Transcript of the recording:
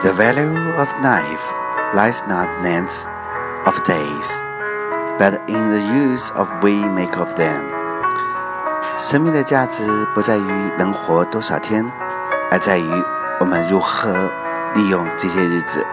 The value of life lies not in length of days, but in the use of we make of them. 生命的价值不在于能活多少天，而在于我们如何利用这些日子。